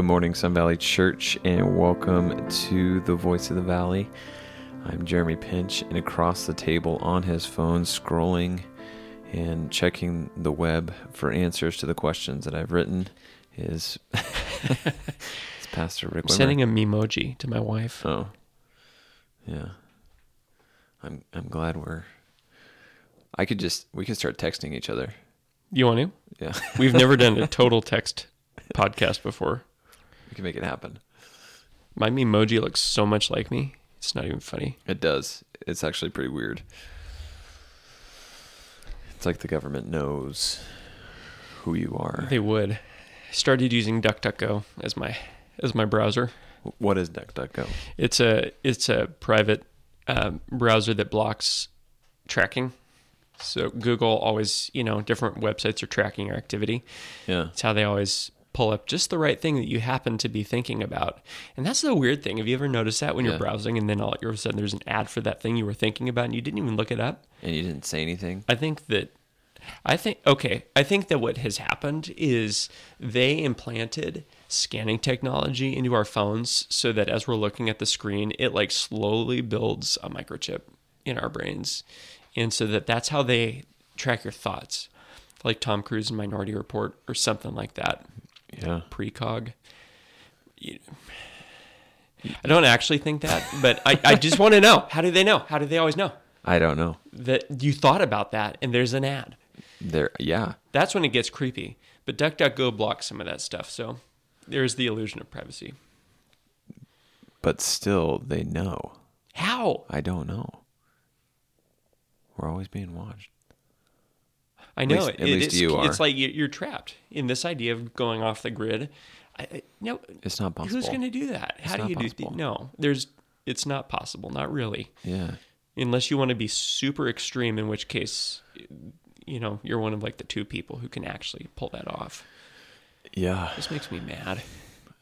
Good morning, Sun Valley Church, and welcome to the Voice of the Valley. I'm Jeremy Pinch, and across the table on his phone, scrolling and checking the web for answers to the questions that I've written, is it's Pastor Rick. I'm Wimmer. sending a memoji to my wife. Oh, yeah. I'm I'm glad we're. I could just we could start texting each other. You want to? Yeah, We've never done a total text podcast before. We can make it happen. My memoji looks so much like me. It's not even funny. It does. It's actually pretty weird. It's like the government knows who you are. They would. I started using DuckDuckGo as my as my browser. What is DuckDuckGo? It's a it's a private um, browser that blocks tracking. So Google always, you know, different websites are tracking your activity. Yeah. It's how they always pull up just the right thing that you happen to be thinking about. And that's the weird thing. Have you ever noticed that when Yeah. you're browsing and then all of a sudden there's an ad for that thing you were thinking about and you didn't even look it up? And you didn't say anything? I think that I think okay, I think that what has happened is they implanted scanning technology into our phones so that as we're looking at the screen, it like slowly builds a microchip in our brains. And so that that's how they track your thoughts. Like Tom Cruise in Minority Report or something like that Yeah. precog. I don't actually think that, but I, I just want to know how do they know? How do they always know I don't know. that you thought about that and there's an ad? There yeah. That's when it gets creepy. But DuckDuckGo blocks some of that stuff, so there's the illusion of privacy. But still they know. How? I don't know. We're always being watched. I know least- it, at least is- you are. It's like you- you're trapped in this idea of going off the grid. I, I, no, It's not possible. who's going to do that? How It's do you possible. do? No, there's. It's not possible. Not really. Yeah. unless you want to be super extreme in which case you know you're one of like the two people who can actually pull that off Yeah. this makes me mad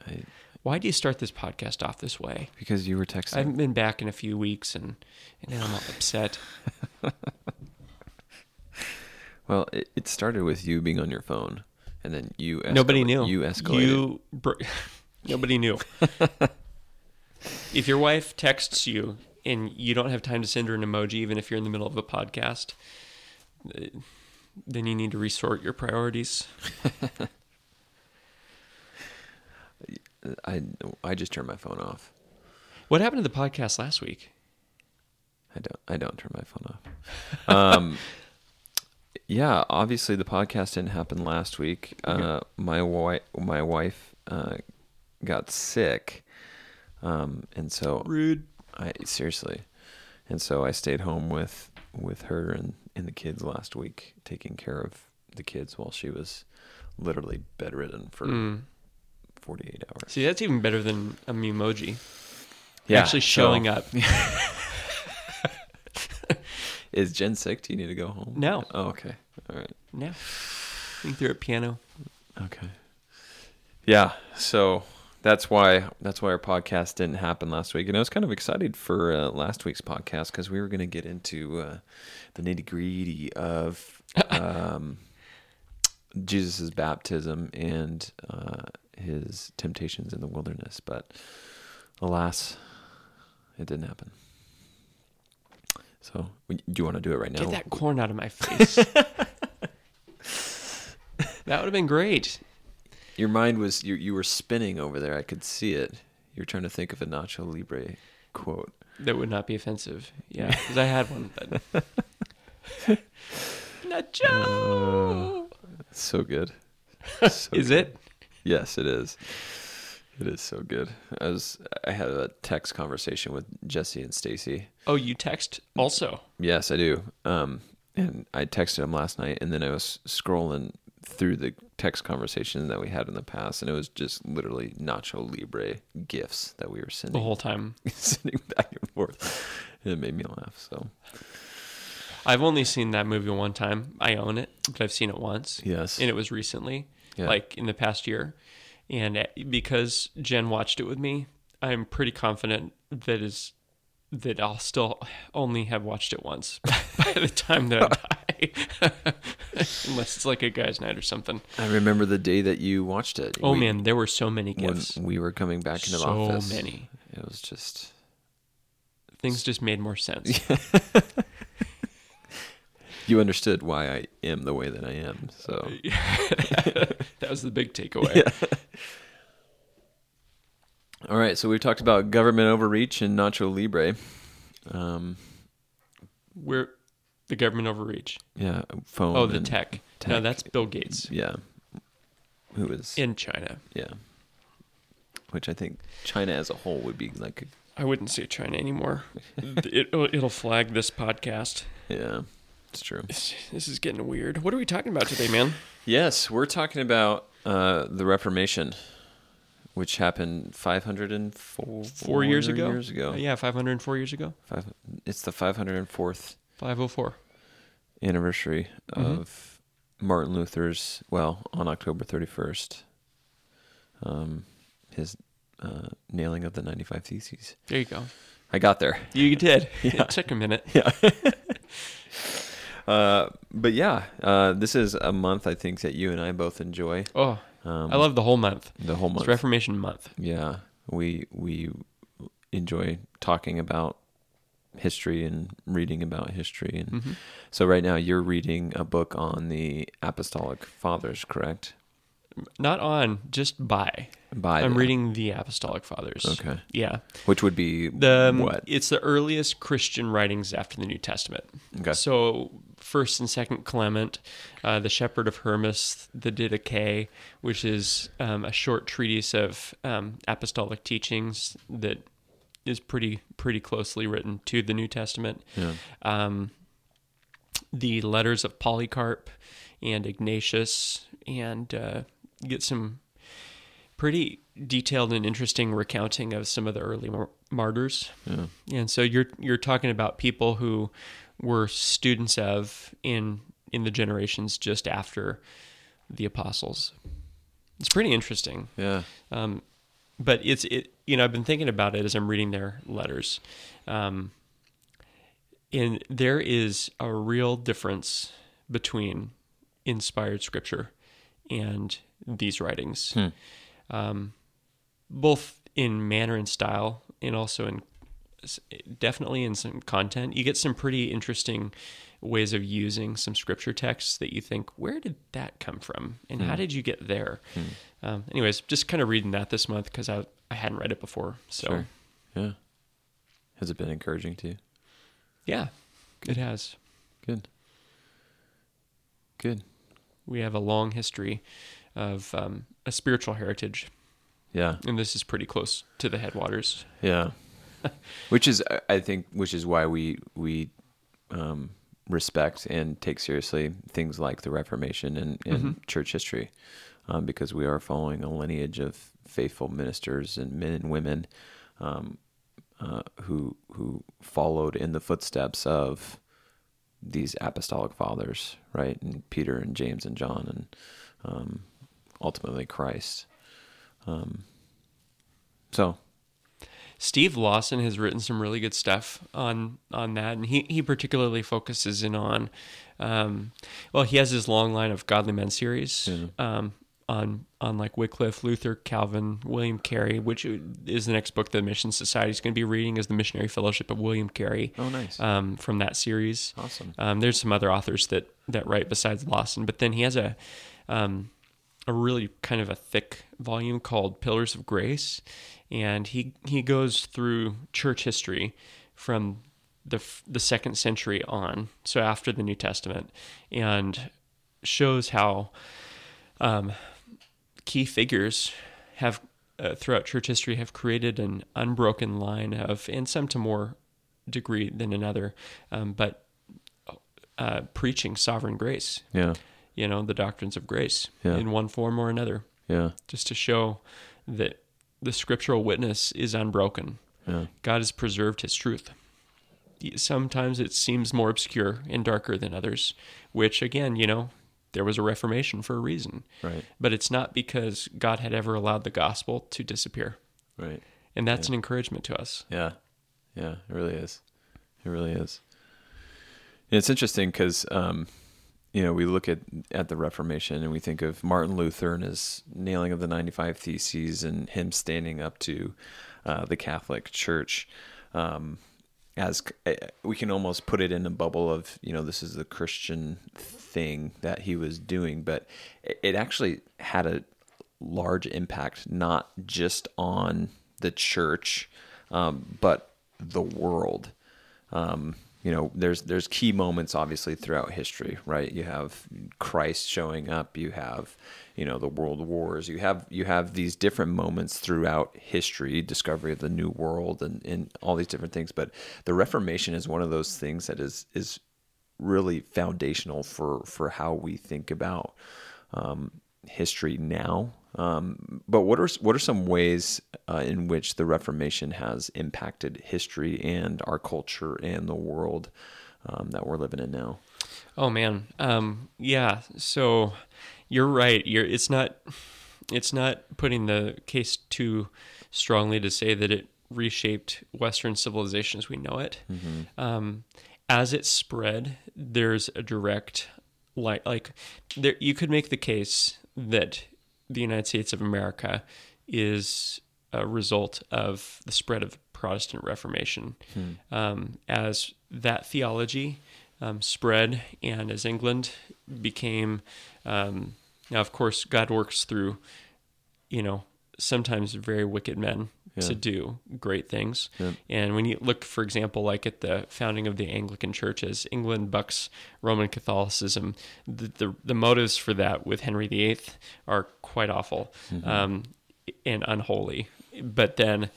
I, why do you start this podcast off this way because you were texting. i haven't been back in a few weeks and and now i'm all upset Well, it, it started with you being on your phone, and then you. nobody knew You escalated. you br- nobody knew if your wife texts you and you don't have time to send her an emoji even if you're in the middle of a podcast then you need to resort your priorities I I just turned my phone off. what happened to the podcast last week I don't I don't turn my phone off. Um, yeah, obviously the podcast didn't happen last week. Uh, my wife my wife uh, got sick, um, and so rude I seriously, and so I stayed home with with her and and the kids last week, taking care of the kids while she was literally bedridden for Mm. 48 hours. See, that's even better than a memoji. Yeah, actually so- showing up. Is Jen sick? Do you need to go home? No. Oh, okay. All right. No, I think they're at piano. Okay. Yeah. So that's why that's why our podcast didn't happen last week, and I was kind of excited for uh, last week's podcast because we were going to get into uh, the nitty gritty of um, Jesus' baptism and uh, his temptations in the wilderness, but alas, it didn't happen. So, do you want to do it right now? Get that corn out of my face. that would have been great. Your mind was you you were spinning over there. I could see it. You were trying to think of a Nacho Libre quote. That would not be offensive. Yeah, because I had one. But... Nacho. It's so good. So Is good. it? Yes, it is. It is so good. I was I had a text conversation with Jesse and Stacy. Oh, you text also. Yes, I do. Um, and I texted him last night, and then I was scrolling through the text conversation that we had in the past, and it was just literally Nacho Libre gifts that we were sending The whole time. sending back and forth. And it made me laugh. So I've only seen that movie one time. I own it, but I've seen it once. yes, and it was recently, Yeah. like in the past year. And uh, because Jen watched it with me, I'm pretty confident that is that I'll still only have watched it once by the time that I die, unless it's like a guy's night or something. I remember the day that you watched it. Oh We- man, there were so many when gifts. we were coming back into the so office. many It was just things just made more sense. you understood why I am the way that I am. So that was the big takeaway. all right, so we've talked about government overreach and Nacho Libre. Um, We're the government overreach. yeah, phone. Oh, the and- tech. No, that's Bill Gates Yeah, who is in China. yeah, which I think China as a whole would be like a I wouldn't say China anymore. it, it'll flag this podcast. yeah, it's true. This, is getting weird. What are we talking about today, man? Yes, we're talking about uh, the Reformation, which happened 504 Four years ago. Years ago. Uh, yeah, 504 years ago. Five, it's the 504th 504. anniversary Mhm. of Martin Luther's, well, on October 31st, um, his uh, nailing of the 95 Theses. There you go. I got there. You did. Yeah. It took a minute. Yeah. uh, but yeah, uh, this is a month I think that you and I both enjoy. Oh, Um, I love the whole month. the whole month. It's Reformation month. Yeah, we we enjoy talking about history and reading about history, and hmm so right now you're reading a book on the Apostolic Fathers, correct? Not on, just by. By I'm the- reading the Apostolic Fathers. Okay, Yeah. which would be The um, what? it's the earliest Christian writings after the New Testament. Okay, So first and second Clement, uh, the Shepherd of Hermas, the Didache, which is um, a short treatise of um, apostolic teachings that is pretty pretty closely written to the New Testament. yeah, Um, the letters of Polycarp and Ignatius, and uh, get some pretty detailed and interesting recounting of some of the early mar- martyrs. yeah, And so you're you're talking about people who were students of in in the generations just after the apostles. It's pretty interesting. yeah, Um, but it's it you know I've been thinking about it as I'm reading their letters. Um, and there is a real difference between inspired scripture and these writings, Hmm. um, both in manner and style, and also in definitely in some content. You get some pretty interesting ways of using some scripture texts that you think, where did that come from, and how Hmm. did you get there? Hmm. Um, anyways, just kind of reading that this month because I I hadn't read it before. So Sure. yeah. Has it been encouraging to you? yeah, it has. Good. Good. We have a long history of um, a spiritual heritage, Yeah. and this is pretty close to the headwaters. Yeah, which is I- think which is why we we um, respect and take seriously things like the Reformation and, and Mhm. church history, um, because we are following a lineage of faithful ministers and men and women um, uh, who who followed in the footsteps of these apostolic fathers, right? And Peter and James and John and um, ultimately Christ. Um, so Steve Lawson has written some really good stuff on on that, and he he particularly focuses in on, um, well, he has his long line of Godly Men series, Yeah. um, on on like Wycliffe, Luther, Calvin, William Carey, which is the next book the Mission Society is going to be reading is the Missionary Fellowship of William Carey, oh nice, um, from that series. awesome. Um, there's some other authors that that write besides Lawson, but then he has a um, a really kind of a thick volume called Pillars of Grace, and he he goes through church history from the the second century on, so after the New Testament, and shows how um, key figures have uh, throughout church history have created an unbroken line of, and some to more degree than another, um, but uh, preaching sovereign grace, Yeah, you know, the doctrines of grace Yeah. in one form or another, yeah, just to show that the scriptural witness is unbroken. yeah, God has preserved his truth. Sometimes it seems more obscure and darker than others, which again, you know, there was a reformation for a reason. right, But it's not because God had ever allowed the gospel to disappear. right. And that's Yeah. an encouragement to us. Yeah, Yeah, it really is. It really is. And it's interesting because, um, you know, we look at at the Reformation and we think of Martin Luther and his nailing of the 95 Theses and him standing up to uh, the Catholic Church. Um, as eh, we can almost put it in a bubble of, you know, this is the Christian thing that he was doing, but it actually had a large impact, not just on the church, um, but the world. Um, you know, there's there's key moments obviously throughout history, right? You have Christ showing up, you have you know the world wars, you have you have these different moments throughout history, discovery of the new world, and, and all these different things. But the Reformation is one of those things that is is really foundational for for how we think about um, history now. Um, but what are what are some ways uh, in which the Reformation has impacted history and our culture and the world um, that we're living in now? Oh man, um, yeah. So you're right. You're it's not it's not putting the case too strongly to say that it reshaped Western civilization as we know it. Mm-hmm. Um, as it spread, there's a direct like like there you could make the case that the United States of America is a result of the spread of the Protestant Reformation. Hmm. Um, as that theology um, spread and as England became, um, now of course, God works through, you know, sometimes very wicked men yeah. to do great things. Yeah. And when you look, for example, like at the founding of the Anglican churches, England bucks Roman Catholicism. The, the, the motives for that with Henry VIII are quite awful mm-hmm. um, and unholy. But then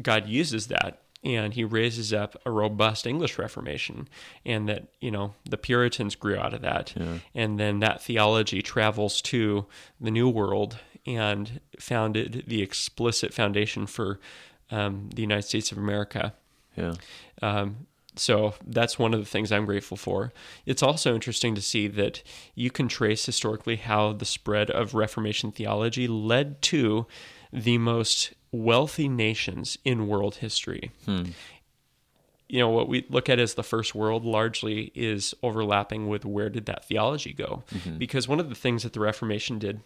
God uses that and he raises up a robust English Reformation, and that you know the Puritans grew out of that, yeah. and then that theology travels to the New World and founded the explicit foundation for um, the United States of America. Yeah. Um, so that's one of the things I'm grateful for. It's also interesting to see that you can trace historically how the spread of Reformation theology led to the most wealthy nations in world history. Hmm. You know, what we look at as the first world largely is overlapping with where did that theology go? Mm-hmm. Because one of the things that the Reformation did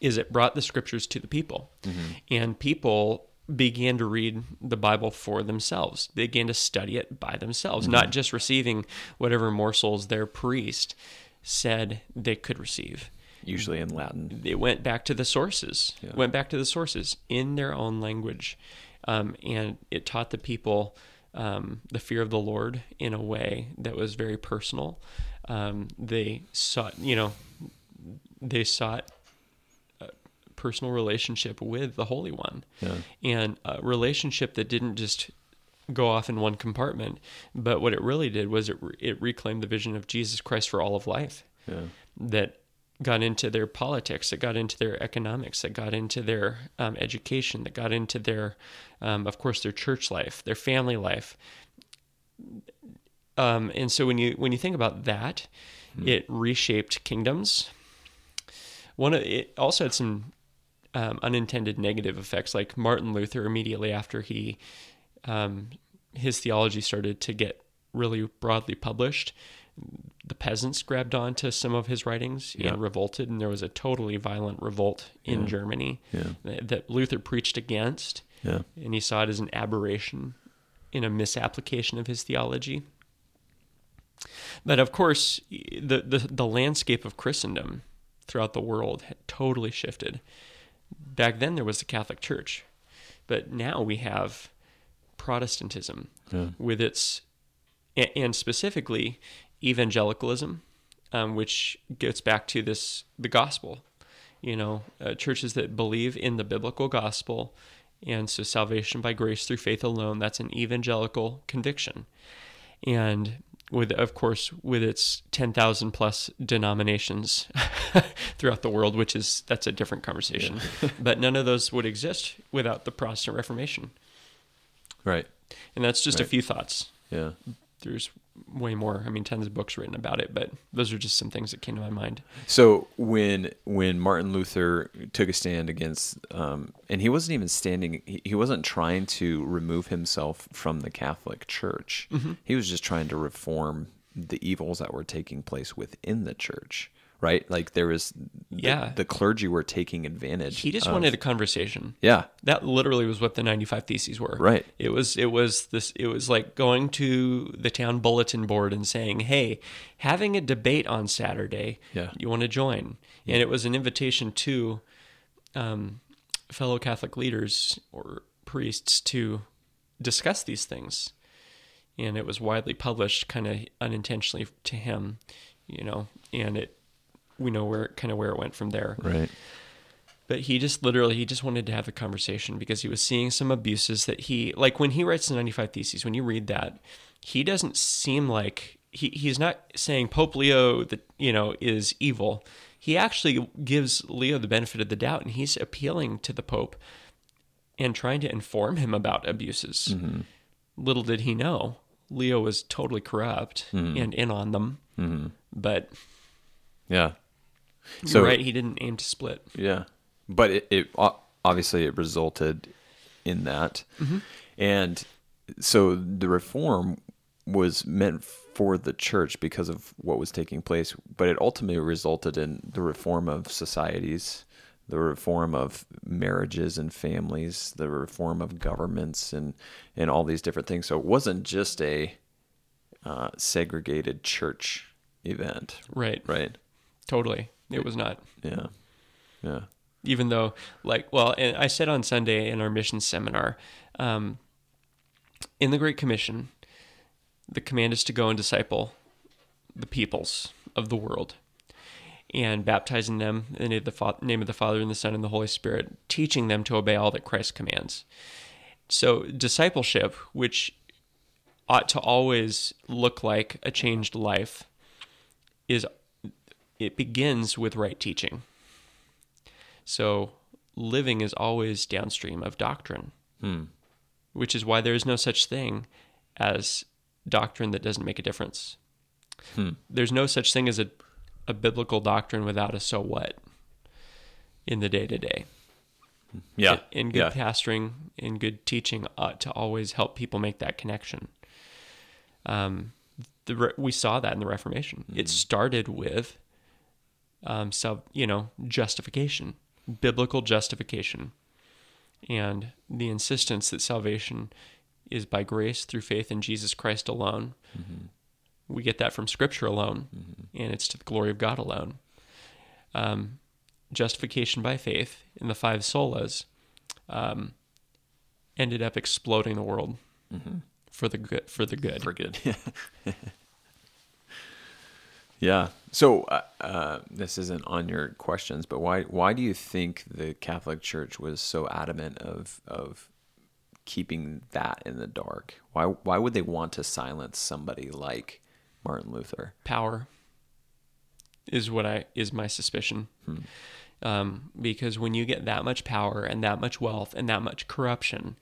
is it brought the scriptures to the people. Mm-hmm. And people began to read the Bible for themselves. They began to study it by themselves, mm-hmm. not just receiving whatever morsels their priest said they could receive. Usually in Latin. They went back to the sources, yeah. went back to the sources in their own language. Um, and it taught the people um, the fear of the Lord in a way that was very personal. Um, they sought, you know, they sought personal relationship with the Holy One, yeah. and a relationship that didn't just go off in one compartment, but what it really did was it it reclaimed the vision of Jesus Christ for all of life. Yeah. That got into their politics, that got into their economics, that got into their um, education, that got into their, um, of course, their church life, their family life. Um, and so when you when you think about that, hmm. it reshaped kingdoms. One of it also had some um, unintended negative effects. Like Martin Luther, immediately after he um, his theology started to get really broadly published, the peasants grabbed on to some of his writings yeah. and revolted, and there was a totally violent revolt in yeah. Germany yeah. that Luther preached against, and he saw it as an aberration in a misapplication of his theology. But of course, the, the, the landscape of Christendom throughout the world had totally shifted back then there was the Catholic Church, but now we have Protestantism yeah. with its and specifically evangelicalism, um, which gets back to this the gospel. You know, uh, churches that believe in the biblical gospel, and so salvation by grace through faith alone. That's an evangelical conviction, and with of course with its 10,000 plus denominations throughout the world which is that's a different conversation. Yeah. but none of those would exist without the Protestant Reformation. Right. And that's just right. a few thoughts. Yeah there's way more. I mean, tons of books written about it, but those are just some things that came to my mind. So when when Martin Luther took a stand against, um, and he wasn't even standing, he, he wasn't trying to remove himself from the Catholic Church. He was just trying to reform the evils that were taking place within the church. Right, like there was, the, Yeah. the clergy were taking advantage. He just of- wanted a conversation. yeah, That literally was what the 95 theses were. Right. It was it was this it was like going to the town bulletin board and saying, "Hey, having a debate on Saturday. Yeah. You want to join?" And it was an invitation to um, fellow Catholic leaders or priests to discuss these things. And it was widely published kind of unintentionally to him, you know, and it we know where kind of where it went from there. Right. but he just literally he just wanted to have a conversation because he was seeing some abuses that he like when he writes the 95 theses when you read that he doesn't seem like he, he's not saying pope leo that you know is evil. He actually gives leo the benefit of the doubt and he's appealing to the pope and trying to inform him about abuses. Mm-hmm. Little did he know leo was totally corrupt mm-hmm. and in on them. Mm-hmm. But Yeah. You're right he didn't aim to split. Yeah, but it, it obviously it resulted in that, and so the reform was meant for the church because of what was taking place, but it ultimately resulted in the reform of societies, the reform of marriages and families, the reform of governments, and and all these different things. So it wasn't just a uh, segregated church event, right. Right? totally it was not. Yeah, yeah. even though like well and i said on sunday in our mission seminar um, in the great commission the command is to go and disciple the peoples of the world. And baptizing them in the name of the Fa- name of the father and the son and the holy spirit teaching them to obey all that christ commands. So discipleship which ought to always look like a changed life is it begins with right teaching so living is always downstream of doctrine, hmm. which is why there is no such thing as doctrine that doesn't make a difference. Hmm. There's no such thing as a, a biblical doctrine without a so what in the day to day. Yeah, And good yeah. pastoring and good teaching ought to always help people make that connection. Um, the re- we saw that in the Reformation. It hmm. started with, um, sub, you know, justification, biblical justification, and the insistence that salvation is by grace through faith in Jesus Christ alone. We get that from Scripture alone, and it's to the glory of God alone. Um, justification by faith in the five solas um, ended up exploding the world for the good. For the good. for good. yeah. So uh, uh, this isn't on your questions, but why why do you think the Catholic Church was so adamant of of keeping that in the dark? Why why would they want to silence somebody like Martin Luther? power is what I is my suspicion. Um, because when you get that much power and that much wealth and that much corruption,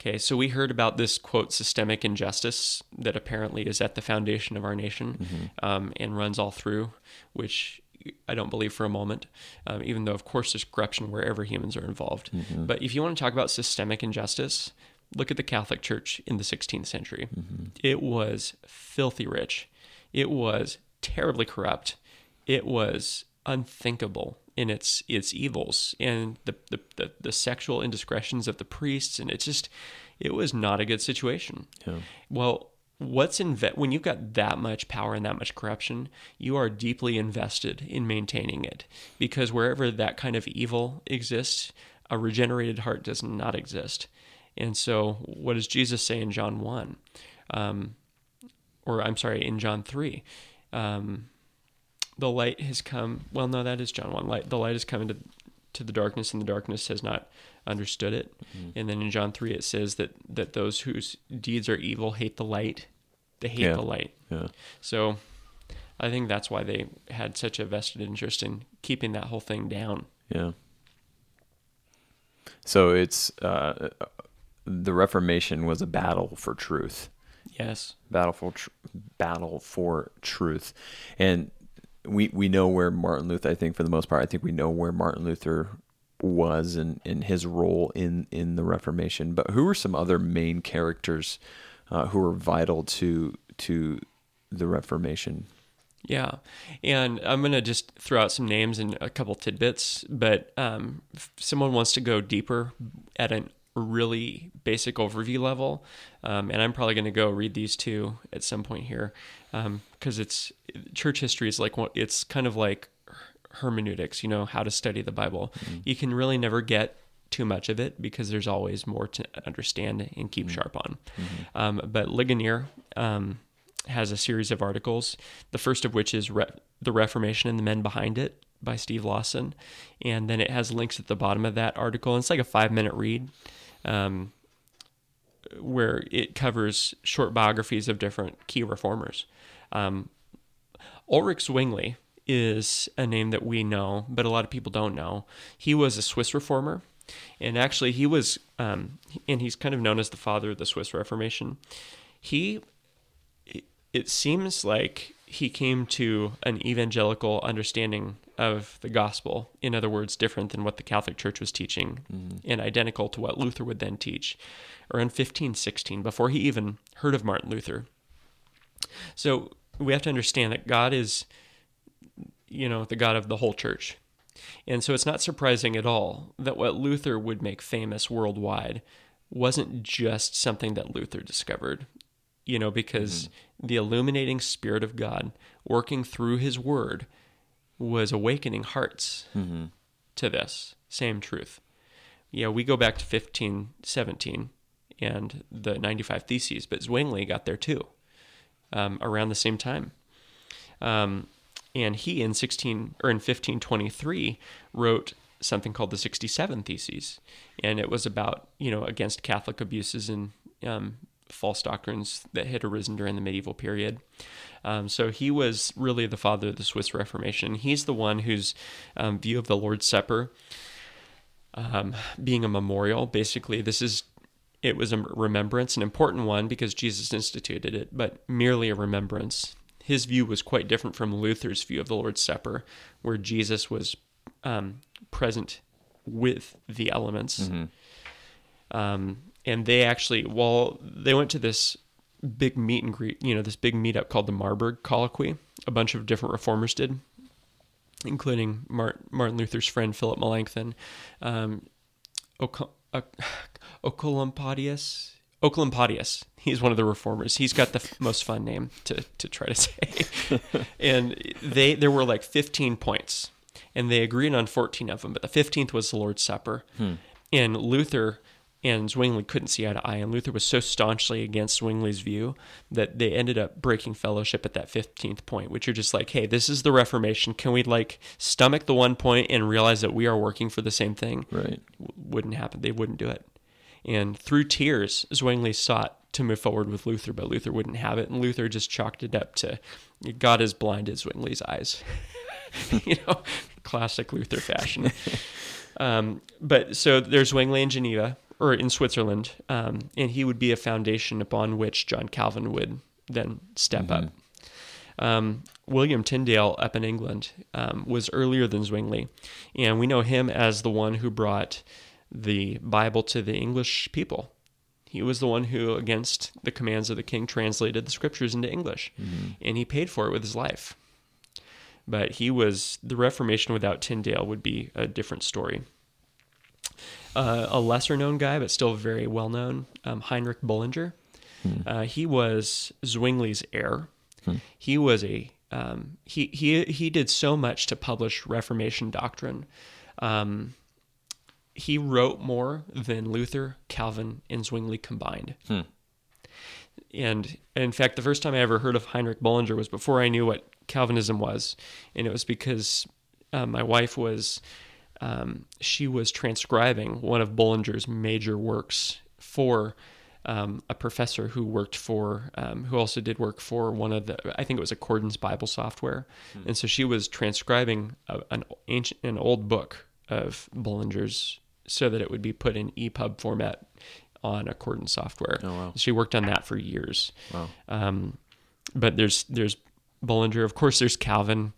okay. So we heard about this quote systemic injustice that apparently is at the foundation of our nation um, and runs all through, which I don't believe for a moment. Um, even though of course there's corruption wherever humans are involved. But if you want to talk about systemic injustice, look at the Catholic Church in the 16th century. It was filthy rich. It was terribly corrupt. It was unthinkable in its its evils and the, the, the, the sexual indiscretions of the priests and it just it was not a good situation. Yeah. Well, what's inve- when you've got that much power and that much corruption, you are deeply invested in maintaining it because wherever that kind of evil exists, a regenerated heart does not exist. And so, what does Jesus say in John 1? Um, or I'm sorry, in John 3? Um, the light has come. Well, no, that is John 1. Light, the light has come into to the darkness, and the darkness has not understood it. And then in John 3, it says that, that those whose deeds are evil hate the light. They hate Yeah. the light. Yeah. So I think that's why they had such a vested interest in keeping that whole thing down. Yeah. So it's uh, the Reformation was a battle for truth, Yes. battle for tr- battle for truth, and we we know where Martin Luther. I think for the most part, I think we know where Martin Luther was and in, in his role in in the Reformation. But who were some other main characters uh, who were vital to to the Reformation? Yeah. And I'm to just throw out some names and a couple tidbits, but um, if someone wants to go deeper at a really basic overview level, um, and I'm probably going to go read these two at some point here because it's church history is like it's kind of like hermeneutics, you know, how to study the Bible. You can really never get too much of it because there's always more to understand and keep sharp on. Um, but Ligonier um, has a series of articles, the first of which is Re- The Reformation and the Men Behind It by Steve Lawson. And then it has links at the bottom of that article. And it's like a five minute read. Um, where it covers short biographies of different key reformers. Um, Ulrich Zwingli is a name that we know, but a lot of people don't know. He was a Swiss reformer, and actually, he was, um, and he's kind of known as the father of the Swiss Reformation. He, it seems like he came to an evangelical understanding of the gospel. In other words, different than what the Catholic Church was teaching, mm-hmm. and identical to what Luther would then teach, around 1516, before he even heard of Martin Luther. So we have to understand that God is, you know, the God of the whole church. And so it's not surprising at all that what Luther would make famous worldwide wasn't just something that Luther discovered, you know, because mm-hmm. the illuminating Spirit of God working through his word was awakening hearts to this same truth. Yeah, we go back to 1517 and the 95 Theses, but Zwingli got there too um, around the same time. Um, and he in 16 or in 1523 wrote something called the 67 Theses, and it was about you know against Catholic abuses and um, false doctrines that had arisen during the medieval period. Um, so he was really the father of the Swiss Reformation. He's the one whose um, view of the Lord's Supper um, being a memorial, basically, this is it was a remembrance, an important one because Jesus instituted it, but merely a remembrance. His view was quite different from Luther's view of the Lord's Supper, where Jesus was um, present with the elements. Um, and they actually, well, they went to this big meet and greet, you know, this big meetup called the Marburg Colloquy. A bunch of different reformers did, including Martin Luther's friend Philip Melanchthon, um, Oco- uh, Oecolampadius. Oecolampadius. He's one of the reformers. He's got the f- most fun name to, to try to say. and they there were like 15 points, and they agreed on 14 of them, but the 15th was the Lord's Supper. And Luther and Zwingli couldn't see eye to eye, and Luther was so staunchly against Zwingli's view that they ended up breaking fellowship at that 15th point, which are just like, hey, this is the Reformation. Can we like stomach the one point and realize that we are working for the same thing? Right. Wouldn't happen. They wouldn't do it. And through tears, Zwingli sought to move forward with Luther, but Luther wouldn't have it. And Luther just chalked it up to God has blinded Zwingli's eyes. you know, classic Luther fashion. um, but so there's Zwingli in Geneva or in Switzerland, um, and he would be a foundation upon which John Calvin would then step up. Um, William Tyndale up in England um, was earlier than Zwingli, and we know him as the one who brought the Bible to the English people. He was the one who, against the commands of the king, translated the scriptures into English, and he paid for it with his life. But he was the Reformation without Tyndale would be a different story. Uh, a lesser known guy, but still very well known, um, Heinrich Bullinger. Uh, he was Zwingli's heir. He was a um, he he he did so much to publish Reformation doctrine. Um, he wrote more than Luther, Calvin, and Zwingli combined. And in fact, the first time I ever heard of Heinrich Bullinger was before I knew what Calvinism was, and it was because uh, my wife was um, she was transcribing one of Bullinger's major works for um, a professor who worked for, um, who also did work for one of the, I think it was Accordance Bible software, and so she was transcribing a, an ancient, an old book of Bullinger's so that it would be put in EPUB format on accordance software. Oh, wow. She worked on that for years. Wow. Um, but there's there's Bullinger, of course. There's Calvin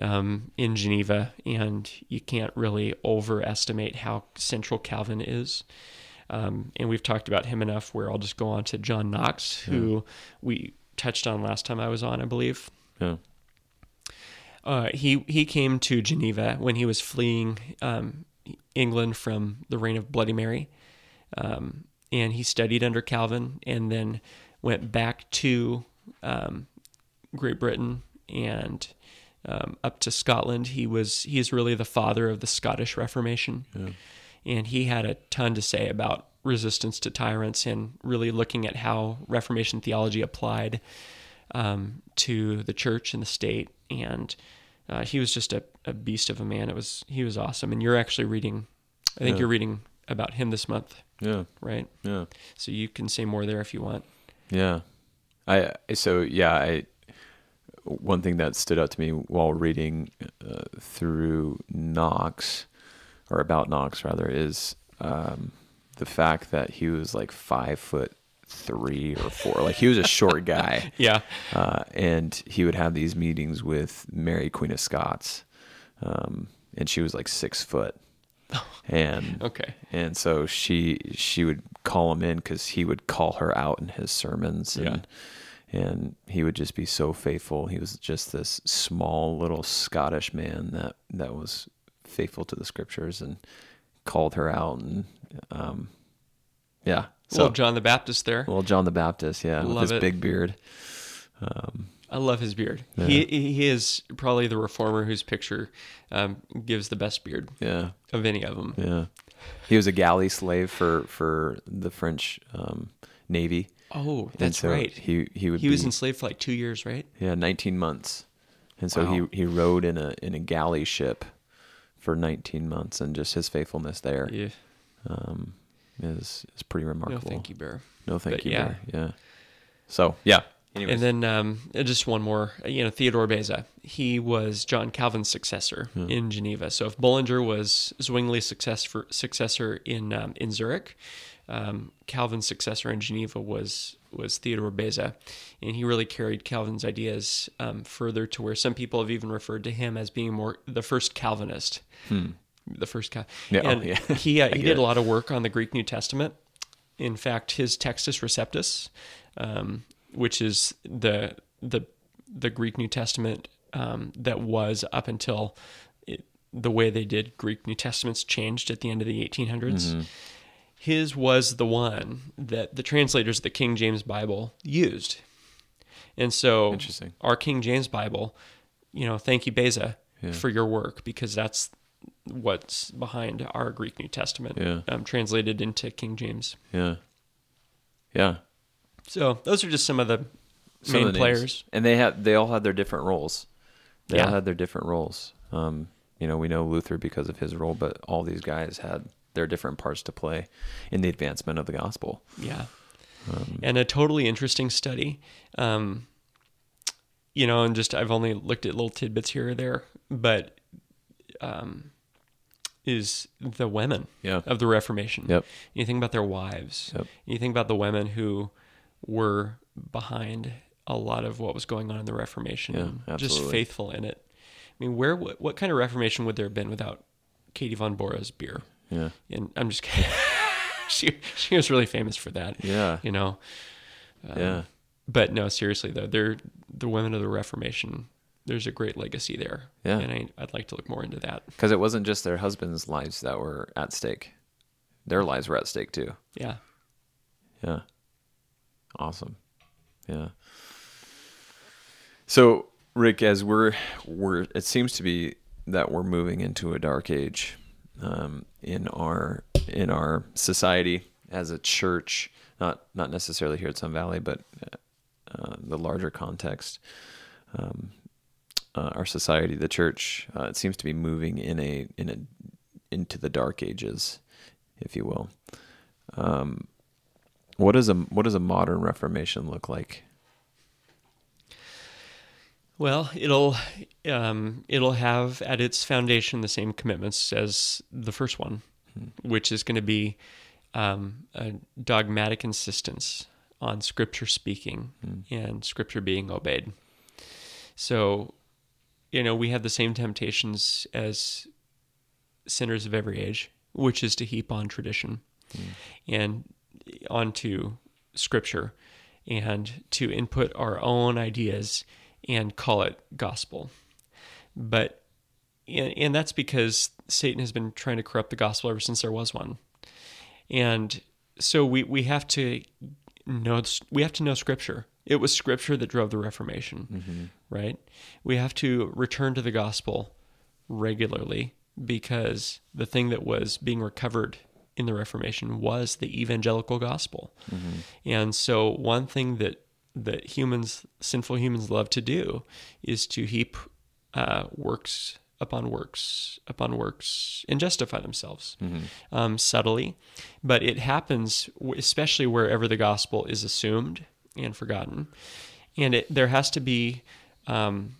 um, in Geneva, and you can't really overestimate how central Calvin is. Um, and we've talked about him enough. Where I'll just go on to John Knox, who we touched on last time I was on, I believe. Yeah. Uh, he he came to Geneva when he was fleeing um, England from the reign of Bloody Mary, um, and he studied under Calvin, and then went back to um, Great Britain and um, up to Scotland. He was he is really the father of the Scottish Reformation, and he had a ton to say about resistance to tyrants and really looking at how Reformation theology applied um, to the church and the state. And uh, he was just a, a beast of a man. It was he was awesome. And you're actually reading, I think Yeah. you're reading about him this month, Yeah. right? Yeah. So you can say more there if you want. Yeah. I so yeah, I one thing that stood out to me while reading uh, through Knox or about Knox rather is um, the fact that he was like five foot three or four. Like he was a short guy. Yeah, uh, and he would have these meetings with Mary Queen of Scots, um, and she was like six foot, and Okay. and so she she would call him in because he would call her out in his sermons, and and he would just be so faithful. He was just this small little Scottish man that that was faithful to the scriptures and called her out, and um, yeah, so well, John the Baptist there. well, John the Baptist, yeah, with his it. big beard. Um, I love his beard. He he is probably the reformer whose picture um, gives the best beard yeah, of any of them. yeah. He was a galley slave for for the French um, Navy. Oh, that's so right. He he would He was enslaved for like two years, right? yeah 19 months, and so Wow. he he rode in a in a galley ship for 19 months, and just his faithfulness there Yeah. um, is is pretty No, remarkable. thank you, Bear. No, thank But you. yeah. Bear. yeah. So yeah. Anyways. And then um, just one more, you know, Theodore Beza. He was John Calvin's successor in Geneva. So if Bullinger was Zwingli's successor successor in um, in Zurich, um, Calvin's successor in Geneva was was Theodore Beza, and he really carried Calvin's ideas um, further to where some people have even referred to him as being more the first Calvinist. The first Cal. Hmm. Yeah, oh, yeah. he uh, he did it. a lot of work on the Greek New Testament. In fact, his Textus Receptus, um, which is the the the Greek New Testament um, that was up until it, the way they did Greek New Testaments changed at the end of the 1800s. Mm-hmm. His was the one that the translators of the King James Bible used, and so our King James Bible, you know, thank you Beza Yeah. for your work because that's what's behind our Greek New Testament, Yeah. um, translated into King James. yeah. Yeah. So those are just some of the some main of the players. and they had they all had their different roles. They all had their different roles. Um, you know, we know Luther because of his role, but all these guys had their different parts to play in the advancement of the gospel. Yeah. Um, and a totally interesting study. Um, you know, and just I've only looked at little tidbits here or there, but um, is the women Yeah. of the Reformation. Yep. You think about their wives. Yep. You think about the women who were behind a lot of what was going on in the Reformation. Yeah, just faithful in it. I mean, where what, what kind of Reformation would there have been without Katie von Bora's beer? Yeah. And I'm just kidding. she she was really famous for that. Yeah. You know. Um, yeah. But no, seriously though, they're the women of the Reformation. There's a great legacy there. Yeah. And I, I'd like to look more into that. Because it wasn't just their husbands' lives that were at stake; their lives were at stake too. Yeah. Yeah. Awesome. Yeah. So, Rick, as we're we're it seems to be that we're moving into a dark age um, in our in our society as a church, not not necessarily here at Sun Valley, but uh, the larger context. Um, uh, our society, the church, uh, it seems to be moving in a in a into the dark ages, if you will. Um, a what does a modern Reformation look like? Well, it'll um, it'll have at its foundation the same commitments as the first one, which is going to be um, a dogmatic insistence on Scripture speaking and Scripture being obeyed. So, you know, we have the same temptations as sinners of every age, which is to heap on tradition and onto Scripture and to input our own ideas and call it gospel. But and, and that's because Satan has been trying to corrupt the gospel ever since there was one. And so we, we have to know we have to know scripture. It was scripture that drove the Reformation, mm-hmm. right? We have to return to the gospel regularly because the thing that was being recovered in the Reformation was the evangelical gospel. Mm-hmm. And so one thing that that humans, sinful humans, love to do is to heap uh, works upon works upon works and justify themselves um, subtly. But it happens, especially wherever the gospel is assumed and forgotten. And it, there has to be um,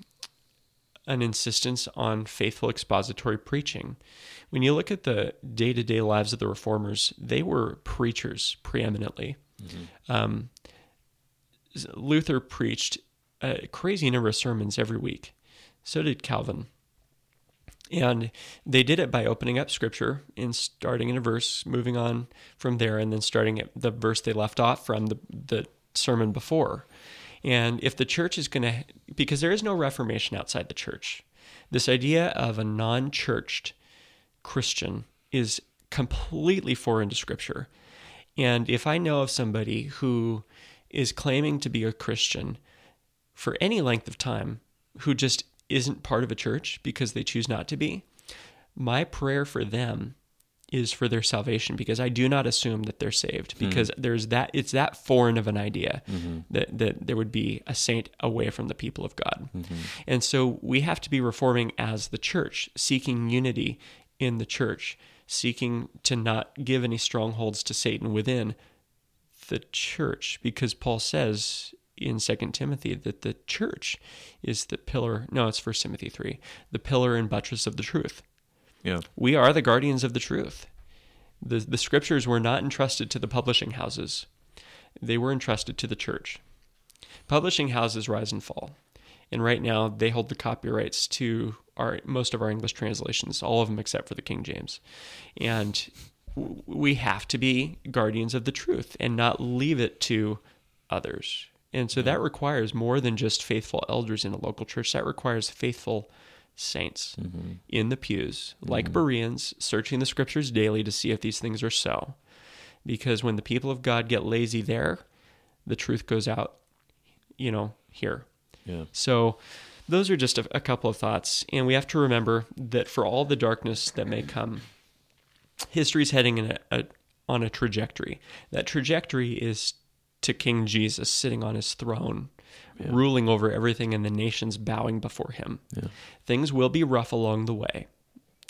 an insistence on faithful expository preaching. When you look at the day to day lives of the reformers, they were preachers preeminently. Um, Luther preached a crazy number of sermons every week. So did Calvin. And they did it by opening up scripture and starting in a verse, moving on from there, and then starting at the verse they left off from the, the sermon before. And if the church is going to, because there is no reformation outside the church, this idea of a non churched Christian is completely foreign to scripture. And if I know of somebody who is claiming to be a Christian for any length of time who just isn't part of a church because they choose not to be, my prayer for them is for their salvation because I do not assume that they're saved hmm. because there's that it's that foreign of an idea mm-hmm. that that there would be a saint away from the people of God. Mm-hmm. And so we have to be reforming as the church, seeking unity in the church, seeking to not give any strongholds to Satan within the church because Paul says in 2 Timothy that the church is the pillar no it's 1 Timothy 3 the pillar and buttress of the truth. Yeah. we are the guardians of the truth. The the scriptures were not entrusted to the publishing houses. They were entrusted to the church. Publishing houses rise and fall. And right now they hold the copyrights to our most of our English translations all of them except for the King James. And we have to be guardians of the truth and not leave it to others. And so that mm-hmm. requires more than just faithful elders in a local church. That requires faithful saints mm-hmm. in the pews, like mm-hmm. Bereans, searching the scriptures daily to see if these things are so. Because when the people of God get lazy there, the truth goes out, you know, here. Yeah. So those are just a, a couple of thoughts. And we have to remember that for all the darkness that may come, history's heading in a, a, on a trajectory. That trajectory is to King Jesus sitting on his throne, ruling over everything and the nations bowing before him. Things will be rough along the way.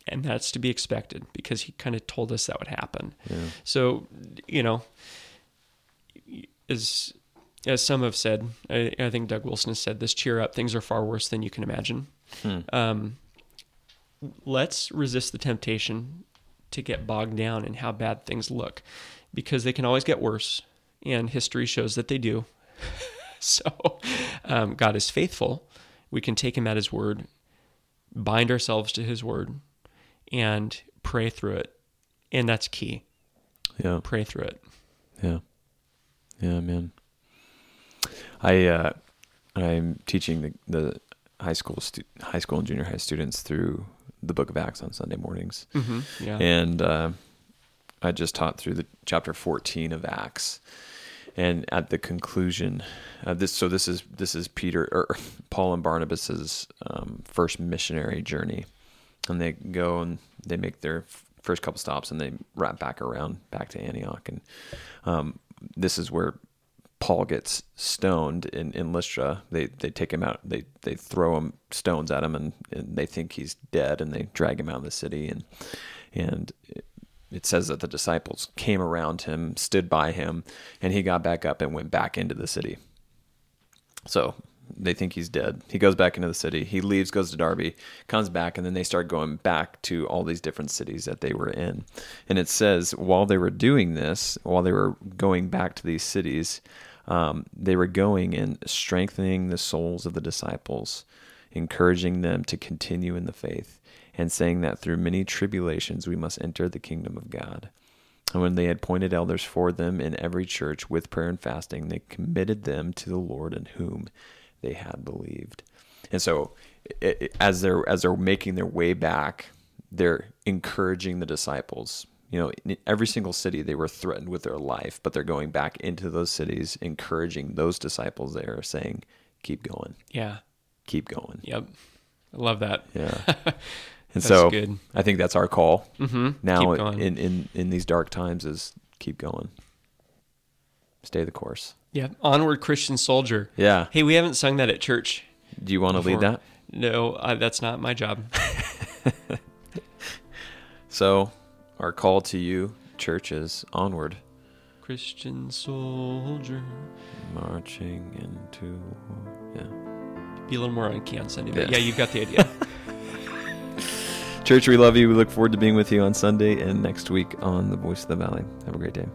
And that's to be expected because he kind of told us that would happen. So, you know, as as some have said, I, I think Doug Wilson has said this: cheer up, things are far worse than you can imagine. Um, let's resist the temptation to get bogged down in how bad things look, because they can always get worse, and history shows that they do. so, um, God is faithful. We can take Him at His word, bind ourselves to His word, and pray through it, and that's key. Yeah. Pray through it. Yeah. Yeah, man. I uh, I'm teaching the, the high school stu- high school and junior high students through the Book of Acts on Sunday mornings, Mm-hmm. Yeah. and uh, I just taught through the chapter 14 of Acts, and at the conclusion, uh, this so this is this is Peter or Paul and Barnabas's um, first missionary journey, and they go and they make their first couple stops and they wrap back around back to Antioch, and um, this is where Paul gets stoned in, in Lystra. They they take him out. They they throw him stones at him, and, and they think he's dead, and they drag him out of the city. And and it, says that the disciples came around him, stood by him, and he got back up and went back into the city. So They think he's dead. He goes back into the city. He leaves, goes to Derbe, comes back, and then they start going back to all these different cities that they were in. And it says while they were doing this, while they were going back to these cities, um, they were going and strengthening the souls of the disciples, encouraging them to continue in the faith, and saying that through many tribulations we must enter the kingdom of God. And when they had appointed elders for them in every church with prayer and fasting, they committed them to the Lord in whom they had believed. And so, it, it, as they're as they're making their way back, they're encouraging the disciples. You know, in every single city they were threatened with their life, but they're going back into those cities, encouraging those disciples there, saying, "Keep going, Yeah. keep going." Yep. I love that. Yeah. And so good. I think that's our call Mm-hmm. now in, in in these dark times is keep going. Stay the course. yeah. Onward, Christian soldier. Yeah. Hey, we haven't sung that at church. Do you want to lead that? No, uh, that's not my job. So, our call to you, churches, onward, Christian soldier. marching into. Yeah. Be a little more on key on Sunday, but Yeah. yeah, you've got the idea. Church, we love you. We look forward to being with you on Sunday and next week on The Voice of the Valley. Have a great day.